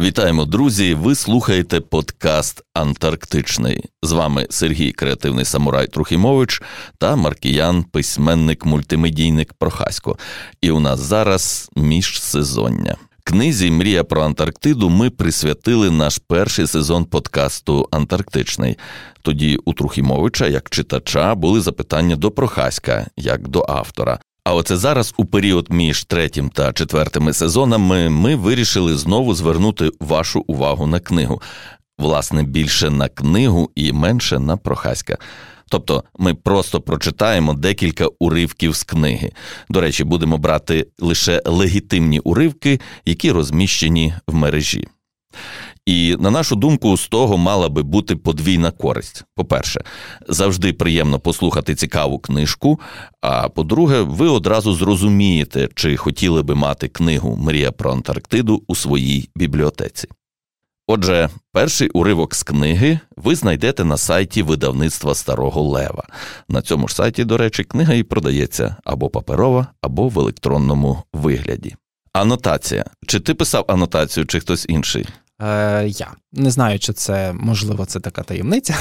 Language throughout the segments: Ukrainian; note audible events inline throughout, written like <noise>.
Вітаємо, друзі! Ви слухаєте подкаст Антарктичний. З вами Сергій Креативний Самурай Трухімович та Маркіян, письменник, мультимедійник Прохасько. І у нас зараз міжсезоння. Книзі Мрія про Антарктиду ми присвятили наш перший сезон подкасту Антарктичний. Тоді у Трухімовича, як читача, були запитання до Прохаська, як до автора. А оце зараз, у період між третім та четвертими сезонами, ми вирішили знову звернути вашу увагу на книгу. Власне, більше на книгу і менше на Прохаська. Тобто ми просто прочитаємо декілька уривків з книги. До речі, будемо брати лише легітимні уривки, які розміщені в мережі. І на нашу думку, з того мала би бути подвійна користь. По-перше, завжди приємно послухати цікаву книжку. А по-друге, ви одразу зрозумієте, чи хотіли би мати книгу Мрія про Антарктиду у своїй бібліотеці. Отже, перший уривок з книги ви знайдете на сайті видавництва Старого Лева. На цьому ж сайті, до речі, книга і продається або паперова, або в електронному вигляді. Анотація. Чи ти писав анотацію, чи хтось інший? Е, Я не знаю, чи це можливо це така таємниця.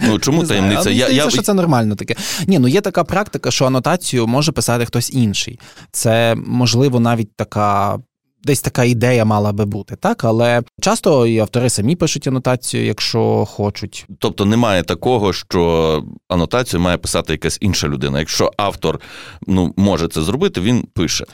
Ну чому не таємниця? Знаю. Я, я... що це нормально таке. Ні, ну є така практика, що анотацію може писати хтось інший. Це можливо навіть така. Десь така ідея мала би бути, так але часто і автори самі пишуть анотацію, якщо хочуть. Тобто немає такого, що анотацію має писати якась інша людина. Якщо автор ну може це зробити, він пише.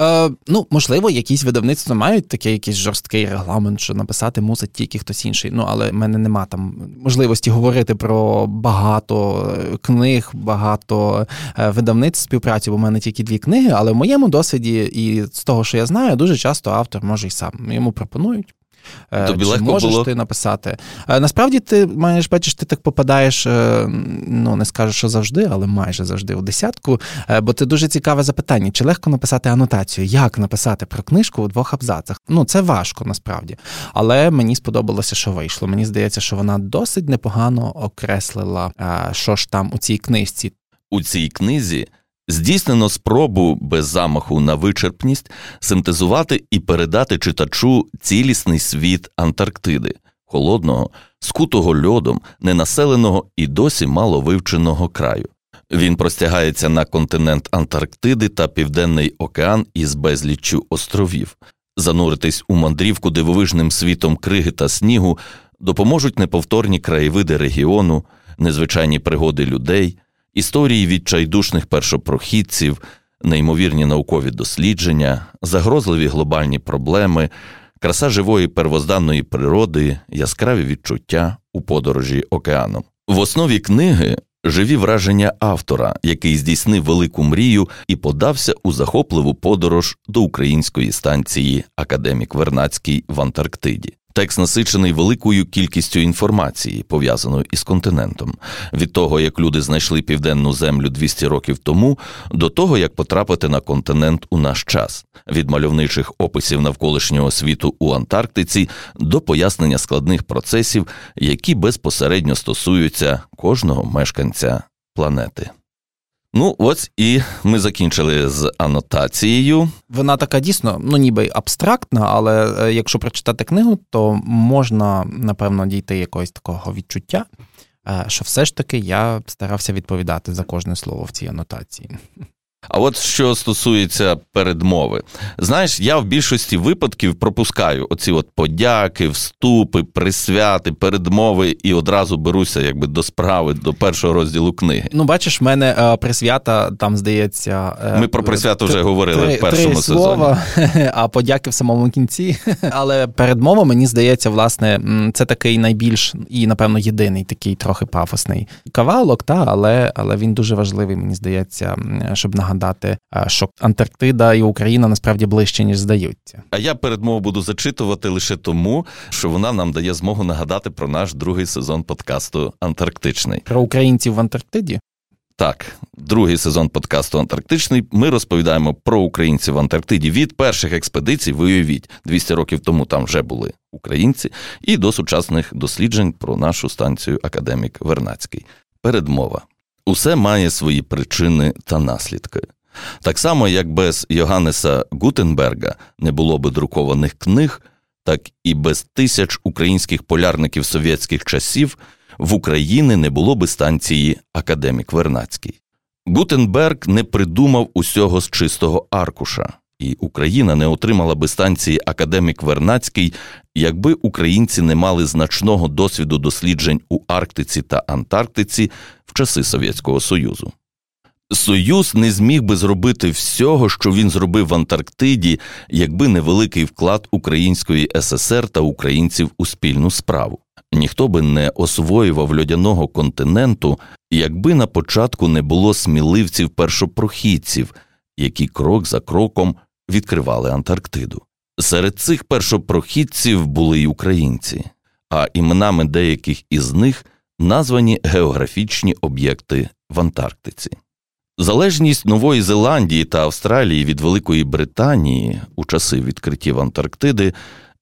Е, Ну, можливо, якісь видавництва мають такий якийсь жорсткий регламент, що написати мусить тільки хтось інший. Ну, але в мене нема там можливості говорити про багато е, книг, багато е, видавництв співпраці, бо в мене тільки дві книги. Але в моєму досвіді, і з того, що я знаю, дуже часто автор може й сам йому пропонують. Е, Тобі Чи легко можеш було? ти написати? Е, насправді ти маєш бачиш, ти так попадаєш, е, ну не скажу, що завжди, але майже завжди у десятку. Бо це дуже цікаве запитання: чи легко написати анотацію? Як написати про книжку у двох абзацах? Ну це важко насправді. Але мені сподобалося, що вийшло. Мені здається, що вона досить непогано окреслила, що ж там у цій книжці. У цій книзі Здійснено спробу без замаху на вичерпність синтезувати і передати читачу цілісний світ Антарктиди, холодного, скутого льодом, ненаселеного і досі мало вивченого краю. Він простягається на континент Антарктиди та Південний океан із безліччю островів. Зануритись у мандрівку дивовижним світом криги та снігу допоможуть неповторні краєвиди регіону, незвичайні пригоди людей історії відчайдушних першопрохідців, неймовірні наукові дослідження, загрозливі глобальні проблеми, краса живої первозданної природи, яскраві відчуття у подорожі океаном. В основі книги. Живі враження автора, який здійснив велику мрію і подався у захопливу подорож до української станції Академік Вернацький в Антарктиді. Текст насичений великою кількістю інформації, пов'язаною із континентом, від того, як люди знайшли південну землю 200 років тому, до того, як потрапити на континент у наш час, від мальовничих описів навколишнього світу у Антарктиці до пояснення складних процесів, які безпосередньо стосуються кожного мешканця планети. Ну, ось і ми закінчили з анотацією. Вона така дійсно, ну ніби абстрактна, але е, якщо прочитати книгу, то можна напевно дійти якогось такого відчуття, е, що все ж таки я старався відповідати за кожне слово в цій анотації. А от що стосується передмови, знаєш, я в більшості випадків пропускаю оці от подяки, вступи, присвяти, передмови і одразу беруся якби до справи, до першого розділу книги. Ну, бачиш, в мене е, присвята там здається. Е, Ми про присвяту вже говорили три, в першому три сезоні. <laughs> а подяки в самому кінці. <laughs> Але передмова, мені здається, власне, це такий найбільш і, напевно, єдиний такий трохи пафосний кавалок, та але, але він дуже важливий, мені здається, щоб нагадати нагадати, що Антарктида і Україна насправді ближче ніж здаються. А я передмову буду зачитувати лише тому, що вона нам дає змогу нагадати про наш другий сезон подкасту Антарктичний про українців в Антарктиді. Так, другий сезон подкасту Антарктичний. Ми розповідаємо про українців в Антарктиді від перших експедицій. Ви уявіть, 200 років тому там вже були українці, і до сучасних досліджень про нашу станцію Академік Вернацький. Передмова. Усе має свої причини та наслідки. Так само, як без Йоганнеса Гутенберга не було би друкованих книг, так і без тисяч українських полярників совєтських часів в Україні не було би станції Академік Вернацький. Гутенберг не придумав усього з чистого аркуша, і Україна не отримала би станції Академік Вернацький, якби українці не мали значного досвіду досліджень у Арктиці та Антарктиці в часи Совєтського Союзу. Союз не зміг би зробити всього, що він зробив в Антарктиді, якби не великий вклад Української ССР та українців у спільну справу. Ніхто би не освоював льодяного континенту, якби на початку не було сміливців першопрохідців, які крок за кроком відкривали Антарктиду. Серед цих першопрохідців були й українці, а іменами деяких із них названі географічні об'єкти в Антарктиці. Залежність Нової Зеландії та Австралії від Великої Британії у часи відкриттів Антарктиди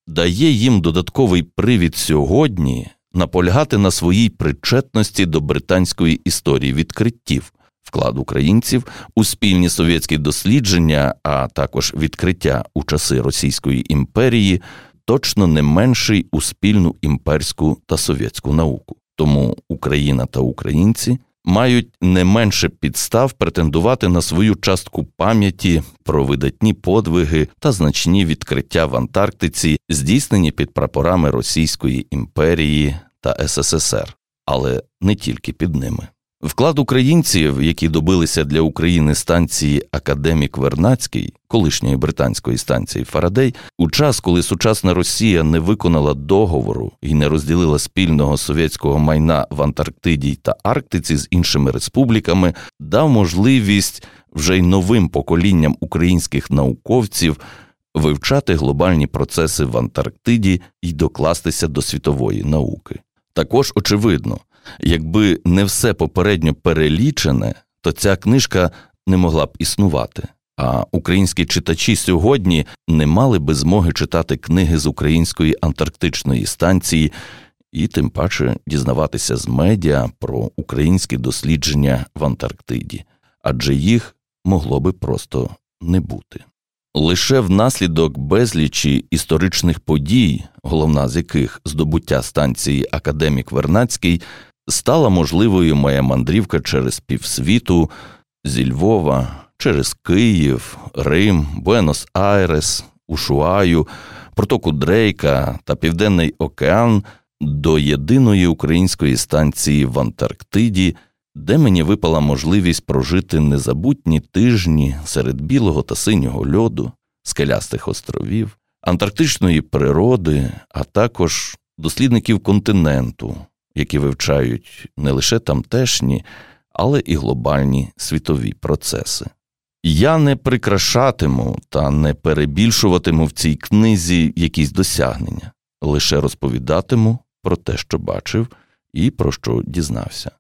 дає їм додатковий привід сьогодні наполягати на своїй причетності до британської історії відкриттів, вклад українців у спільні совєтські дослідження, а також відкриття у часи Російської імперії, точно не менший у спільну імперську та совєтську науку. Тому Україна та українці мають не менше підстав претендувати на свою частку пам'яті про видатні подвиги та значні відкриття в Антарктиці, здійснені під прапорами Російської імперії та СССР, але не тільки під ними. Вклад українців, які добилися для України станції Академік Вернацький, колишньої британської станції Фарадей, у час, коли сучасна Росія не виконала договору і не розділила спільного совєтського майна в Антарктиді та Арктиці з іншими республіками, дав можливість вже й новим поколінням українських науковців вивчати глобальні процеси в Антарктиді і докластися до світової науки. Також очевидно. Якби не все попередньо перелічене, то ця книжка не могла б існувати. А українські читачі сьогодні не мали би змоги читати книги з української антарктичної станції і тим паче дізнаватися з медіа про українські дослідження в Антарктиді, адже їх могло би просто не бути. Лише внаслідок безлічі історичних подій, головна з яких здобуття станції Академік Вернацький, стала можливою моя мандрівка через півсвіту зі Львова, через Київ, Рим, Буенос Айрес, Ушуаю, протоку Дрейка та Південний океан до єдиної української станції в Антарктиді, де мені випала можливість прожити незабутні тижні серед білого та синього льоду, скелястих островів, антарктичної природи, а також дослідників континенту, які вивчають не лише тамтешні, але і глобальні світові процеси. Я не прикрашатиму та не перебільшуватиму в цій книзі якісь досягнення, лише розповідатиму про те, що бачив і про що дізнався.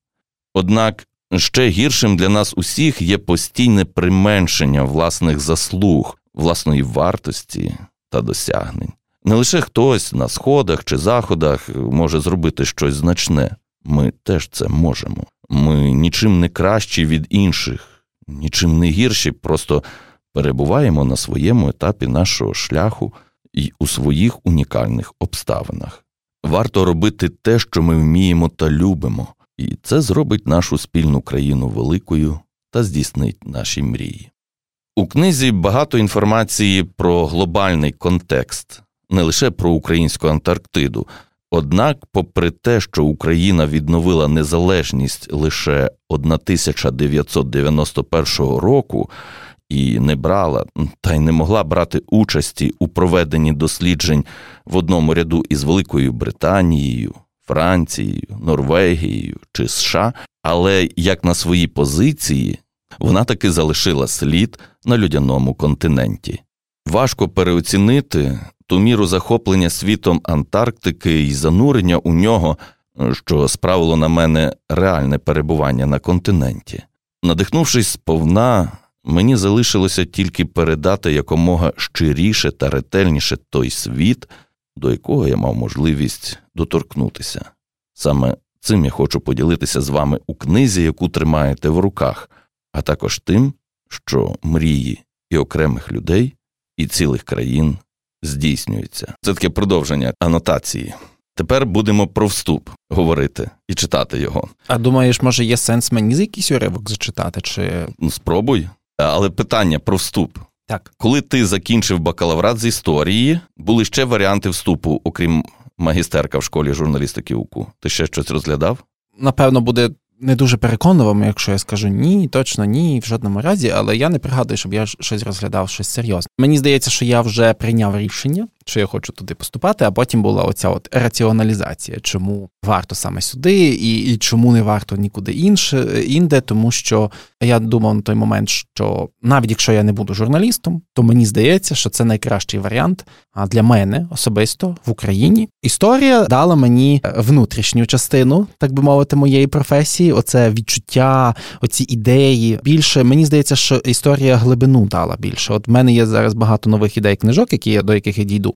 Однак ще гіршим для нас усіх є постійне применшення власних заслуг, власної вартості та досягнень. Не лише хтось на сходах чи заходах може зробити щось значне, ми теж це можемо. Ми нічим не кращі від інших, нічим не гірші, просто перебуваємо на своєму етапі нашого шляху і у своїх унікальних обставинах. Варто робити те, що ми вміємо та любимо, і це зробить нашу спільну країну великою та здійснить наші мрії. У книзі багато інформації про глобальний контекст не лише про українську Антарктиду. Однак, попри те, що Україна відновила незалежність лише 1991 року і не брала та й не могла брати участі у проведенні досліджень в одному ряду із Великою Британією, Францією, Норвегією чи США, але як на свої позиції вона таки залишила слід на людяному континенті. Важко переоцінити ту міру захоплення світом Антарктики і занурення у нього, що справило на мене реальне перебування на континенті. Надихнувшись сповна, мені залишилося тільки передати якомога щиріше та ретельніше той світ, до якого я мав можливість доторкнутися. Саме цим я хочу поділитися з вами у книзі, яку тримаєте в руках, а також тим, що мрії і окремих людей, і цілих країн здійснюється. Це таке продовження анотації. Тепер будемо про вступ говорити і читати його. А думаєш, може є сенс мені з якийсь уривок зачитати? Чи ну спробуй? Але питання про вступ. Так. Коли ти закінчив бакалаврат з історії, були ще варіанти вступу, окрім магістерка в школі журналістики УКУ. Ти ще щось розглядав? Напевно, буде не дуже переконливим, якщо я скажу ні, точно ні, в жодному разі, але я не пригадую, щоб я щось розглядав щось серйозне. Мені здається, що я вже прийняв рішення, що я хочу туди поступати, а потім була оця от раціоналізація, чому варто саме сюди, і і чому не варто нікуди інше інде, тому що я думав на той момент, що навіть якщо я не буду журналістом, то мені здається, що це найкращий варіант для мене особисто в Україні. Історія дала мені внутрішню частину, так би мовити, моєї професії. Оце відчуття, оці ідеї. Більше мені здається, що історія глибину дала більше. От в мене є зараз багато нових ідей книжок, які я до яких я дійду.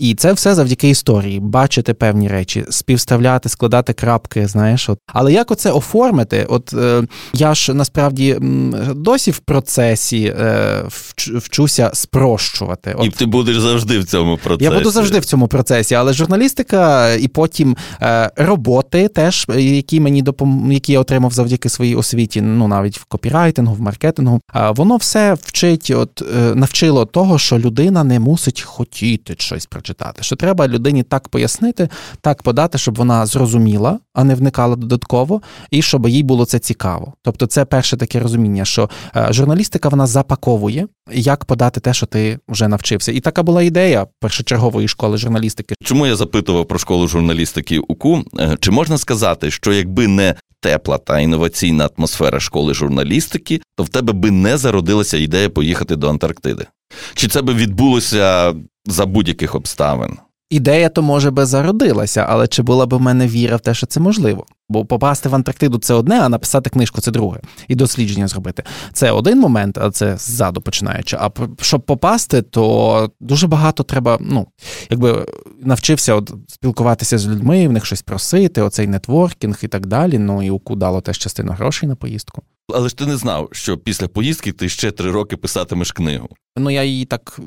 І це все завдяки історії, бачити певні речі, співставляти, складати крапки. Знаєш, от але як оце оформити? От е, я ж насправді досі в процесі е, вчуся спрощувати. От, і ти будеш завжди в цьому процесі. Я буду завжди в цьому процесі, але журналістика і потім е, роботи, теж які мені допом... які я отримав завдяки своїй освіті, ну навіть в копірайтингу, в маркетингу, е, воно все вчить, от е, навчило того, що людина не мусить хотіти щось прочитати читати. Що треба людині так пояснити, так подати, щоб вона зрозуміла, а не вникала додатково, і щоб їй було це цікаво. Тобто, це перше таке розуміння, що е, журналістика вона запаковує, як подати те, що ти вже навчився. І така була ідея першочергової школи журналістики. Чому я запитував про школу журналістики УКУ? Е, чи можна сказати, що якби не тепла та інноваційна атмосфера школи журналістики, то в тебе би не зародилася ідея поїхати до Антарктиди? Чи це би відбулося за будь-яких обставин? Ідея то може би зародилася, але чи була б в мене віра в те, що це можливо? Бо попасти в Антарктиду це одне, а написати книжку це друге, і дослідження зробити. Це один момент, а це ззаду починаючи. А щоб попасти, то дуже багато треба. Ну якби навчився от спілкуватися з людьми, в них щось просити, оцей нетворкінг і так далі. Ну і УКУ дало теж частину грошей на поїздку. Але ж ти не знав, що після поїздки ти ще три роки писатимеш книгу. Ну я її так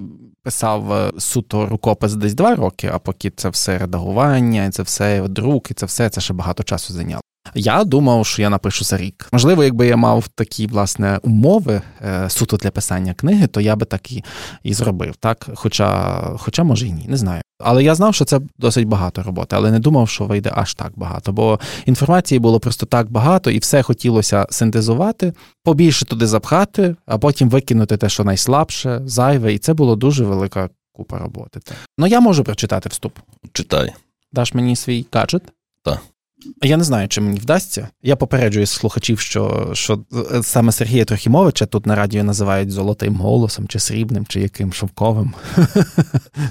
писав е, суто рукопис десь два роки, а поки це все редагування, і це все друк, і це все це ще багато часу зайняло. Я думав, що я напишу за рік. Можливо, якби я мав такі власне умови е, суто для писання книги, то я би так і і зробив. Так, хоча, хоча може і ні, не знаю. Але я знав, що це досить багато роботи, але не думав, що вийде аж так багато. Бо інформації було просто так багато, і все хотілося синтезувати, побільше туди запхати, а потім викинути те, що найслабше, зайве, і це було дуже велика купа роботи. Ну я можу прочитати вступ. Читай. Даш мені свій гаджет? Так. Я не знаю, чи мені вдасться. Я попереджую слухачів, що що е, саме Сергія Трохімовича тут на радіо називають золотим голосом, чи срібним, чи яким шовковим.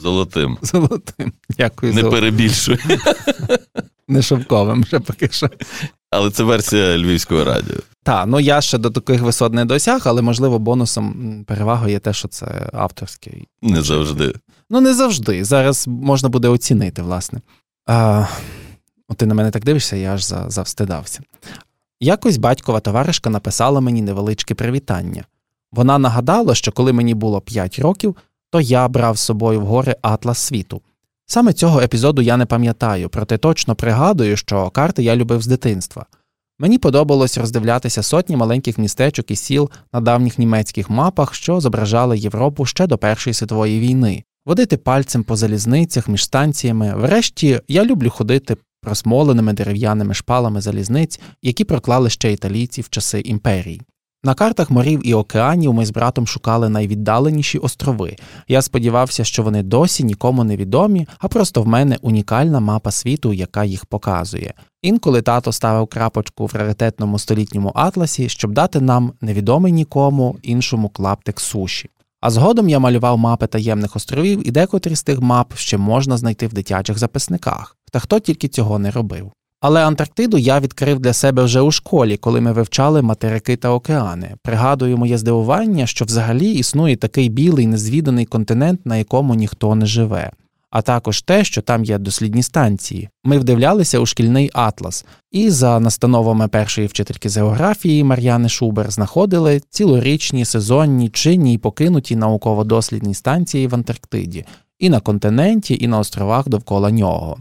Золотим. <laughs> Золотим. Дякую. Не золотим. перебільшуй. <laughs> Не шовковим вже поки що. Але це версія львівського радіо. Так, ну я ще до таких висот не досяг, але можливо бонусом перевагою є те, що це авторський. Не завжди. Ну, не завжди. Зараз можна буде оцінити, власне. А, От ти на мене так дивишся, я аж завстидався. Якось батькова товаришка написала мені невеличке привітання. Вона нагадала, що коли мені було 5 років, то я брав з собою в гори Атлас світу. Саме цього епізоду я не пам'ятаю, проте точно пригадую, що карти я любив з дитинства. Мені подобалось роздивлятися сотні маленьких містечок і сіл на давніх німецьких мапах, що зображали Європу ще до Першої світової війни, водити пальцем по залізницях між станціями. Врешті я люблю ходити просмоленими дерев'яними шпалами залізниць, які проклали ще італійці в часи імперії. На картах морів і океанів ми з братом шукали найвіддаленіші острови. Я сподівався, що вони досі нікому не відомі, а просто в мене унікальна мапа світу, яка їх показує. Інколи тато ставив крапочку в раритетному столітньому атласі, щоб дати нам невідомий нікому іншому клаптик суші. А згодом я малював мапи таємних островів, і декотрі з тих мап ще можна знайти в дитячих записниках. Та хто тільки цього не робив. Але Антарктиду я відкрив для себе вже у школі, коли ми вивчали материки та океани. Пригадую моє здивування, що взагалі існує такий білий незвіданий континент, на якому ніхто не живе а також те, що там є дослідні станції. Ми вдивлялися у шкільний атлас, і за настановами першої вчительки з географії Мар'яни Шубер знаходили цілорічні сезонні чинні й покинуті науково-дослідні станції в Антарктиді. і на континенті, і на островах довкола нього.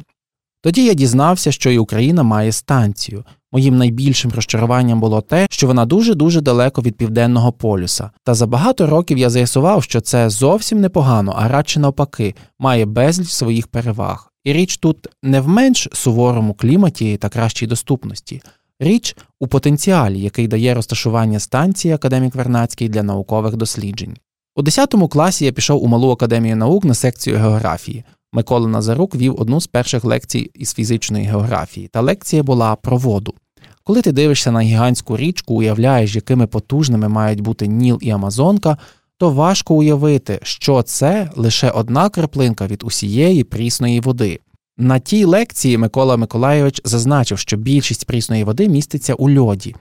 Тоді я дізнався, що і Україна має станцію. Моїм найбільшим розчаруванням було те, що вона дуже дуже далеко від південного полюса. Та за багато років я з'ясував, що це зовсім непогано, а радше навпаки, має безліч своїх переваг. І річ тут не в менш суворому кліматі та кращій доступності. Річ у потенціалі, який дає розташування станції академік Вернацький для наукових досліджень. У 10 класі я пішов у малу академію наук на секцію географії. Микола Назарук вів одну з перших лекцій із фізичної географії, та лекція була про воду. Коли ти дивишся на гігантську річку, уявляєш, якими потужними мають бути Ніл і Амазонка, то важко уявити, що це лише одна краплинка від усієї прісної води. На тій лекції Микола Миколайович зазначив, що більшість прісної води міститься у льоді.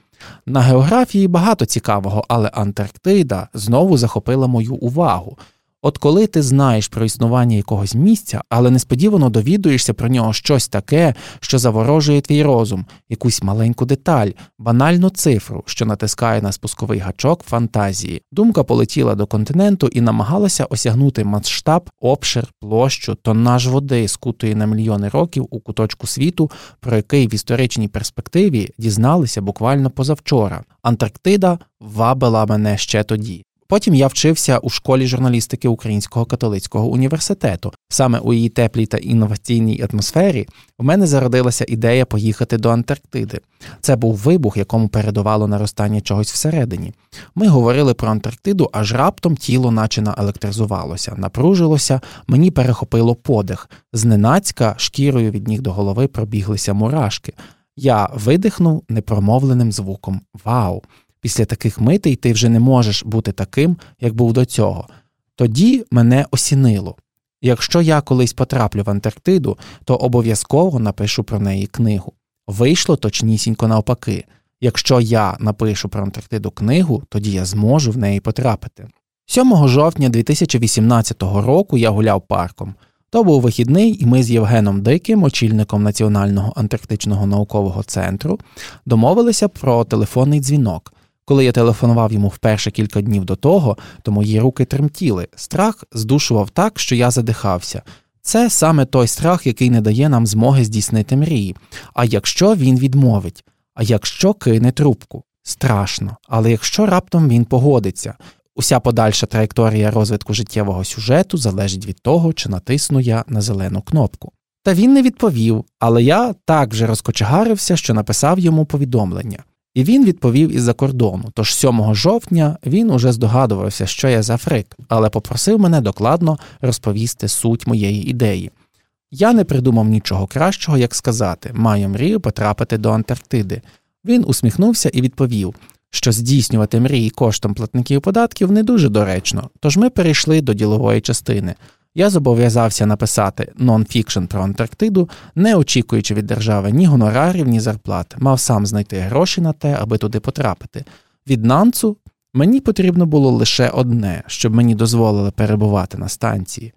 На географії багато цікавого, але Антарктида знову захопила мою увагу. От коли ти знаєш про існування якогось місця, але несподівано довідуєшся про нього щось таке, що заворожує твій розум, якусь маленьку деталь, банальну цифру, що натискає на спусковий гачок фантазії, думка полетіла до континенту і намагалася осягнути масштаб, обшир, площу, тоннаж води, скутої на мільйони років у куточку світу, про який в історичній перспективі дізналися буквально позавчора. Антарктида вабила мене ще тоді. Потім я вчився у школі журналістики Українського католицького університету. Саме у її теплій та інноваційній атмосфері в мене зародилася ідея поїхати до Антарктиди. Це був вибух, якому передувало наростання чогось всередині. Ми говорили про Антарктиду, аж раптом тіло наче наелектризувалося, напружилося, мені перехопило подих. Зненацька шкірою від ніг до голови пробіглися мурашки. Я видихнув непромовленим звуком Вау! Після таких митей ти вже не можеш бути таким, як був до цього. Тоді мене осінило. Якщо я колись потраплю в Антарктиду, то обов'язково напишу про неї книгу. Вийшло точнісінько навпаки. Якщо я напишу про Антарктиду книгу, тоді я зможу в неї потрапити. 7 жовтня 2018 року я гуляв парком. То був вихідний, і ми з Євгеном Диким, очільником Національного антарктичного наукового центру, домовилися про телефонний дзвінок. Коли я телефонував йому вперше кілька днів до того, то мої руки тремтіли. Страх здушував так, що я задихався. Це саме той страх, який не дає нам змоги здійснити мрії. А якщо він відмовить, а якщо кине трубку, страшно. Але якщо раптом він погодиться, уся подальша траєкторія розвитку життєвого сюжету залежить від того, чи натисну я на зелену кнопку. Та він не відповів, але я так вже розкочегарився, що написав йому повідомлення. І він відповів із-за кордону. Тож 7 жовтня він уже здогадувався, що я за фрик, але попросив мене докладно розповісти суть моєї ідеї. Я не придумав нічого кращого, як сказати, маю мрію потрапити до Антарктиди. Він усміхнувся і відповів, що здійснювати мрії коштом платників податків не дуже доречно, тож ми перейшли до ділової частини. Я зобов'язався написати нон-фікшн про Антарктиду, не очікуючи від держави ні гонорарів, ні зарплат, мав сам знайти гроші на те, аби туди потрапити. Від нанцу мені потрібно було лише одне, щоб мені дозволили перебувати на станції.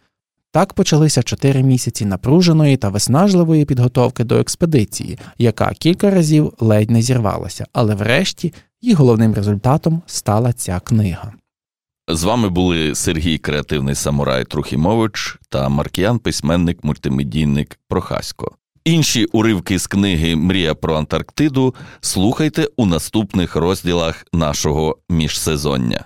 Так почалися чотири місяці напруженої та виснажливої підготовки до експедиції, яка кілька разів ледь не зірвалася, але врешті її головним результатом стала ця книга. З вами були Сергій Креативний Самурай Трухімович та Маркіян, письменник, мультимедійник Прохасько. Інші уривки з книги Мрія про Антарктиду слухайте у наступних розділах нашого міжсезоння.